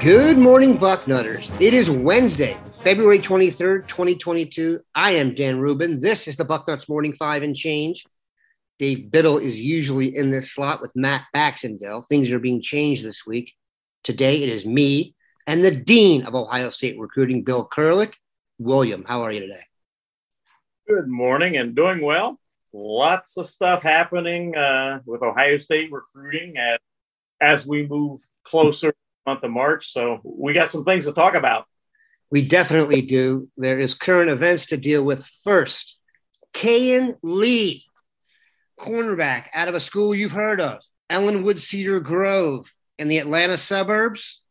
Good morning, Bucknutters. It is Wednesday, February 23rd, 2022. I am Dan Rubin. This is the Bucknuts Morning Five and Change. Dave Biddle is usually in this slot with Matt Baxendale. Things are being changed this week. Today it is me and the Dean of Ohio State Recruiting, Bill Kurelic. William, how are you today? Good morning and doing well. Lots of stuff happening uh, with Ohio State recruiting as, as we move closer month of March. So we got some things to talk about. We definitely do. There is current events to deal with first. Kayin Lee, cornerback out of a school you've heard of, Ellenwood Cedar Grove in the Atlanta suburbs.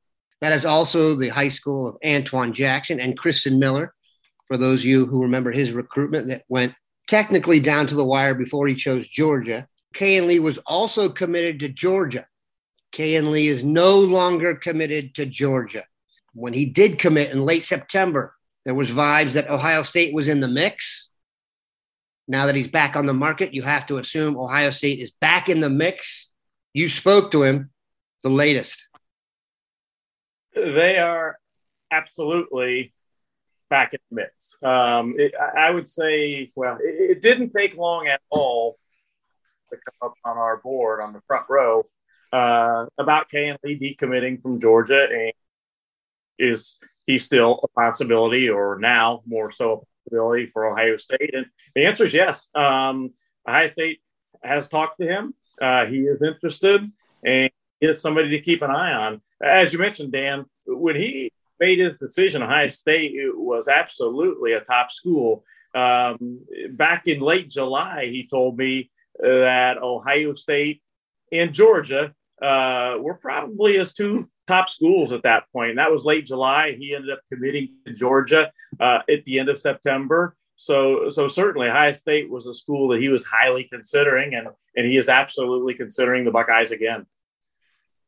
That is also the high school of Antoine Jackson and Kristen Miller. For those of you who remember his recruitment that went technically down to the wire before he chose Georgia. Kayin Lee was also committed to Georgia Kayin Lee is no longer committed to Georgia. When he did commit in late September, there was vibes that Ohio State was in the mix. Now that he's back on the market, you have to assume Ohio State is back in the mix. You spoke to him, the latest. They are absolutely back in the mix. Um, it, I would say, well, it, it, didn't take long at all to come up on our board on the front row uh, about Kayin Lee decommitting from Georgia, and is he still a possibility, or now more so a possibility for Ohio State? And the answer is yes. Um, Ohio State has talked to him. Uh, he is interested, and is somebody to keep an eye on. As you mentioned, Dan, when he made his decision, Ohio State was absolutely a top school. Um, back in late July, he told me that Ohio State and Georgia uh, were probably his two top schools at that point. That was late July. He ended up committing to Georgia uh, at the end of September. So, so certainly, Ohio State was a school that he was highly considering, and and he is absolutely considering the Buckeyes again.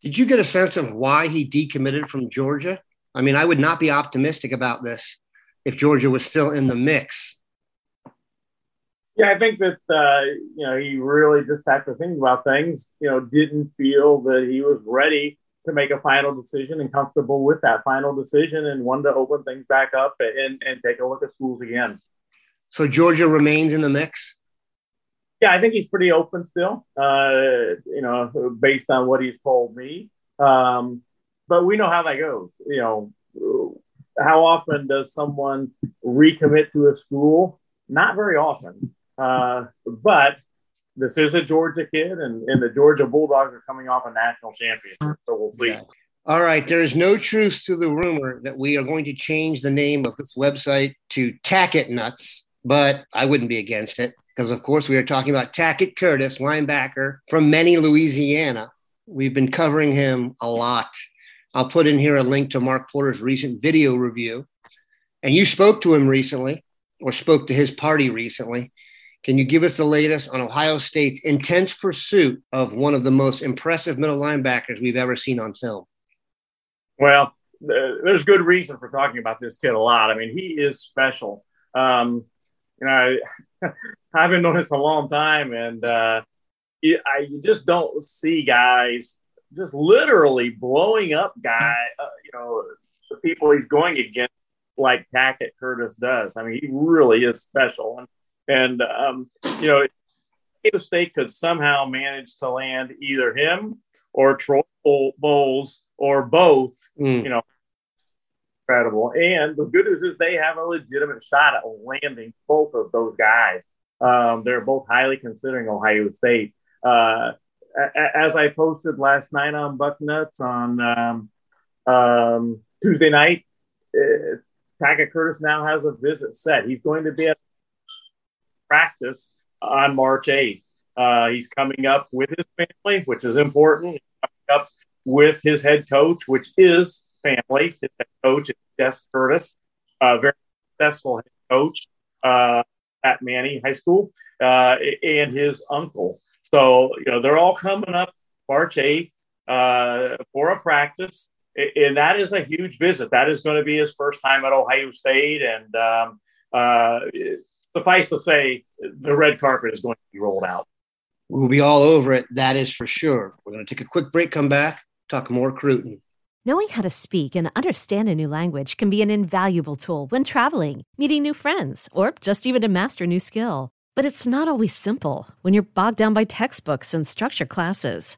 Did you get a sense of why he decommitted from Georgia? I mean, I would not be optimistic about this if Georgia was still in the mix. Yeah, I think that uh, you know he really just had to think about things. You know, didn't feel that he was ready to make a final decision and comfortable with that final decision, and wanted to open things back up and and take a look at schools again. So Georgia remains in the mix. Yeah, I think he's pretty open still. Uh, you know, based on what he's told me. Um, but we know how that goes. You know, how often does someone recommit to a school? Not very often. Uh, but this is a Georgia kid, and, and the Georgia Bulldogs are coming off a national championship. So we'll see. Yeah. All right. There is no truth to the rumor that we are going to change the name of this website to Tackett Nuts, but I wouldn't be against it because, of course, we are talking about Tackett Curtis, linebacker from Many, Louisiana. We've been covering him a lot. I'll put in here a link to Mark Porter's recent video review. And you spoke to him recently or spoke to his party recently. Can you give us the latest on Ohio State's intense pursuit of one of the most impressive middle linebackers we've ever seen on film? Well, there's good reason for talking about this kid a lot. I mean, he is special. Um, you know, I, have been doing this a long time, and uh, I you just don't see guys just literally blowing up guy. Uh, you know, the people he's going against like Tackett Curtis does. I mean, he really is special, and and um, you know, Ohio State could somehow manage to land either him or Troy Bowles or both. Mm. You know, incredible. And the good news is they have a legitimate shot at landing both of those guys. Um, they're both highly considering Ohio State. Uh, as I posted last night on Bucknuts on um, um, Tuesday night, uh, Tackett Curtis now has a visit set. He's going to be at practice on March 8th. Uh, he's coming up with his family, which is important. He's coming up with his head coach, which is family. His head coach is Jess Curtis, a very successful head coach uh, at Many High School, uh, and his uncle. So, you know, they're all coming up March 8th uh, for a practice. And that is a huge visit. That is going to be his first time at Ohio State. And um, uh, suffice to say, the red carpet is going to be rolled out. We'll be all over it. That is for sure. We're going to take a quick break, come back, talk more Cruton. Knowing how to speak and understand a new language can be an invaluable tool when traveling, meeting new friends, or just even to master a new skill. But it's not always simple when you're bogged down by textbooks and structure classes.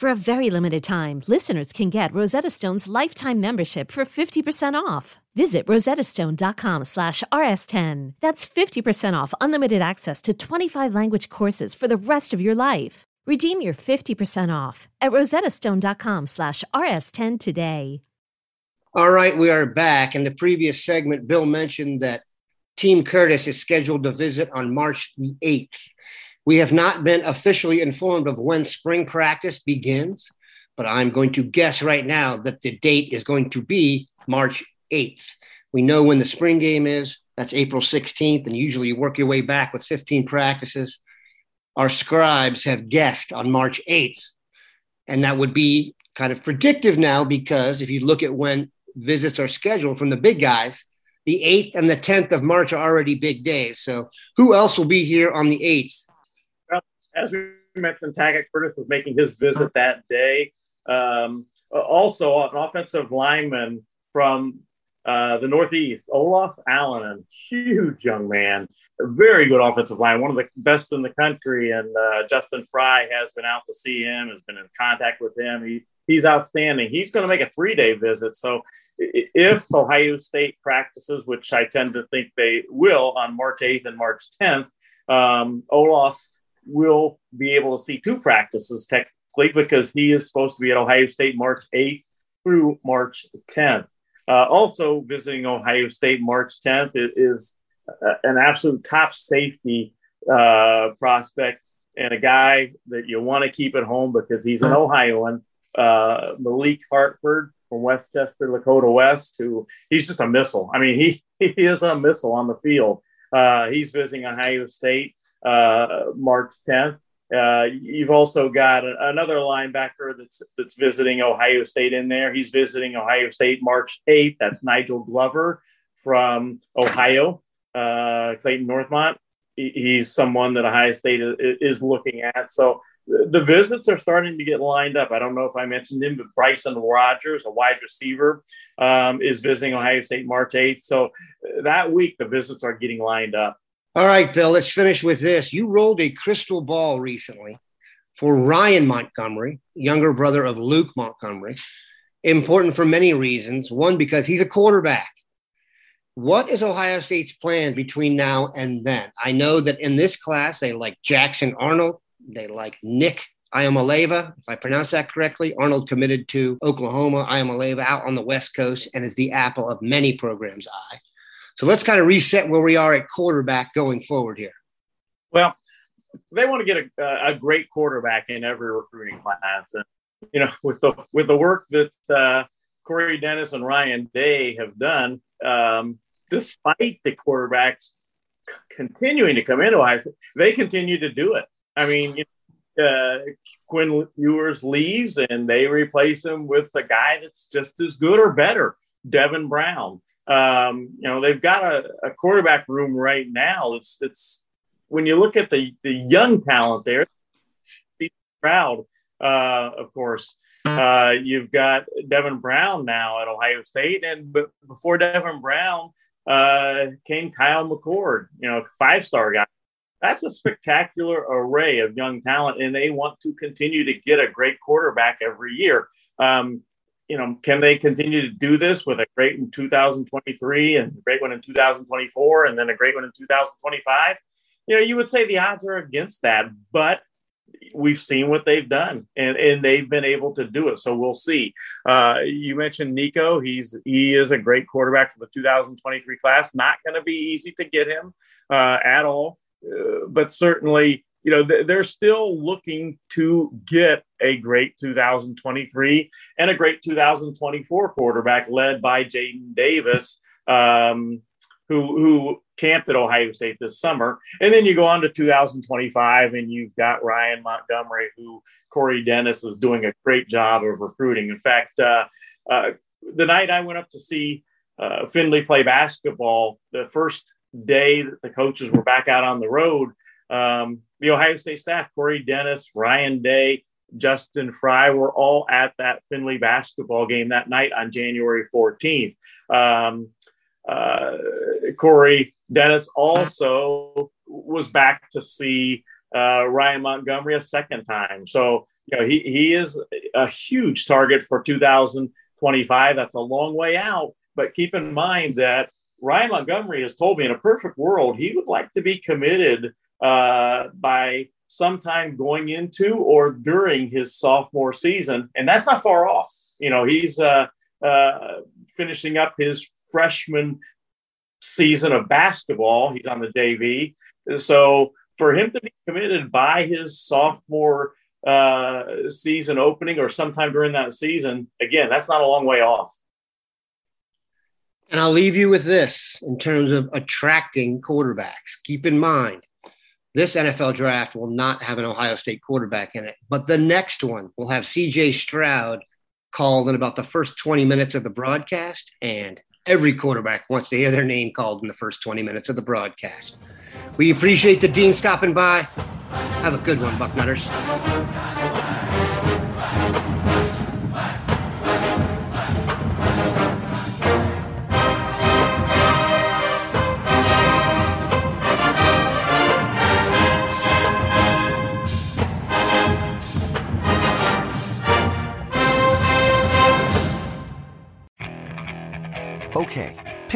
For a very limited time, listeners can get Rosetta Stone's lifetime membership for 50% off. Visit rosettastone.com slash rs10. That's 50% off unlimited access to 25 language courses for the rest of your life. Redeem your 50% off at rosettastone.com slash rs10 today. All right, we are back. In the previous segment, Bill mentioned that Team Curtis is scheduled to visit on March the 8th. We have not been officially informed of when spring practice begins, but I'm going to guess right now that the date is going to be March 8th. We know when the spring game is, that's April 16th, and usually you work your way back with 15 practices. Our scribes have guessed on March 8th, and that would be kind of predictive now because if you look at when visits are scheduled from the big guys, the 8th and the 10th of March are already big days. So who else will be here on the 8th? As we mentioned, Tackett Curtis was making his visit that day. Um, also, an offensive lineman from uh, the Northeast, Olaus Alinen, a huge young man, a very good offensive line, one of the best in the country. And uh, Justin Frye has been out to see him, has been in contact with him. He, he's outstanding. He's going to make a three day visit. So if Ohio State practices, which I tend to think they will on March 8th and March 10th, um, Olaus will be able to see two practices technically because he is supposed to be at Ohio State March 8th through March 10th. Uh, also visiting Ohio State March 10th is, an absolute top safety uh, prospect and a guy that you want to keep at home because he's an Ohioan, uh, Malik Hartford from Westchester, Lakota West, who he's just a missile. I mean, he, he is a missile on the field. Uh, he's visiting Ohio State March 10th. Uh, you've also got a, another linebacker that's that's visiting Ohio State in there. He's visiting Ohio State March 8th. That's Nigel Glover from Ohio, uh, Clayton Northmont he's someone that Ohio State is looking at. So the visits are starting to get lined up. I don't know if I mentioned him, but Bryson Rogers, a wide receiver, um, is visiting Ohio State March 8th. So that week, the visits are getting lined up. All right, Bill, let's finish with this. You rolled a crystal ball recently for Ryan Montgomery, younger brother of Luke Montgomery. Important for many reasons. One, because he's a quarterback. What is Ohio State's plan between now and then? I know that in this class, they like Jackson Arnold, they like Nick Iamaleava, if I pronounce that correctly. Arnold committed to Oklahoma, Iamaleava out on the West Coast, and is the apple of many programs' eye. So let's kind of reset where we are at quarterback going forward here. Well, they want to get a, a great quarterback in every recruiting class, and you know, with the with the work that uh, Corey Dennis and Ryan Day have done, um, despite the quarterbacks continuing to come into Ohio, they continue to do it. I mean, you know, uh, Quinn Ewers leaves and they replace him with a guy that's just as good or better, Devin Brown. Um, you know, they've got a, a quarterback room right now. It's it's when you look at the the young talent there, proud, uh, of course. Uh, you've got Devin Brown now at Ohio State, and b- before Devin Brown uh, came Kyle McCord, you know, five star guy. That's a spectacular array of young talent, and they want to continue to get a great quarterback every year. Um, you know, can they continue to do this with a great in 2023 and a great one in 2024 and then a great one in 2025? You know, you would say the odds are against that, but we've seen what they've done and, and they've been able to do it. So we'll see. Uh, you mentioned Nico. He's he is a great quarterback for the 2023 class. Not going to be easy to get him uh, at all, uh, but certainly you know they're still looking to get a great 2023 and a great 2024 quarterback led by Jadyn Davis. Um, who who camped at Ohio State this summer. And then you go on to 2025 and you've got Ryan Montgomery, who Corey Dennis is doing a great job of recruiting. In fact, uh, uh, the night I went up to see uh, Findlay play basketball, the first day that the coaches were back out on the road, um, the Ohio State staff, Corey Dennis, Ryan Day, Justin Frye were all at that Findlay basketball game that night on January 14th. Um, uh, Corey Dennis also was back to see uh, Ryan Montgomery a second time. So, you know, he, he is a huge target for 2025. That's a long way out. But keep in mind that Ryan Montgomery has told me in a perfect world, he would like to be committed uh, by sometime going into or during his sophomore season. And that's not far off. You know, he's uh, uh, finishing up his freshman season of basketball. He's on the JV. So for him to be committed by his sophomore uh, season opening or sometime during that season, again, that's not a long way off. And I'll leave you with this in terms of attracting quarterbacks. Keep in mind, this NFL draft will not have an Ohio State quarterback in it, but the next one will have CJ Stroud called in about the first 20 minutes of the broadcast, and every quarterback wants to hear their name called in the first 20 minutes of the broadcast. We appreciate the Dean stopping by. Have a good one, Bucknutters.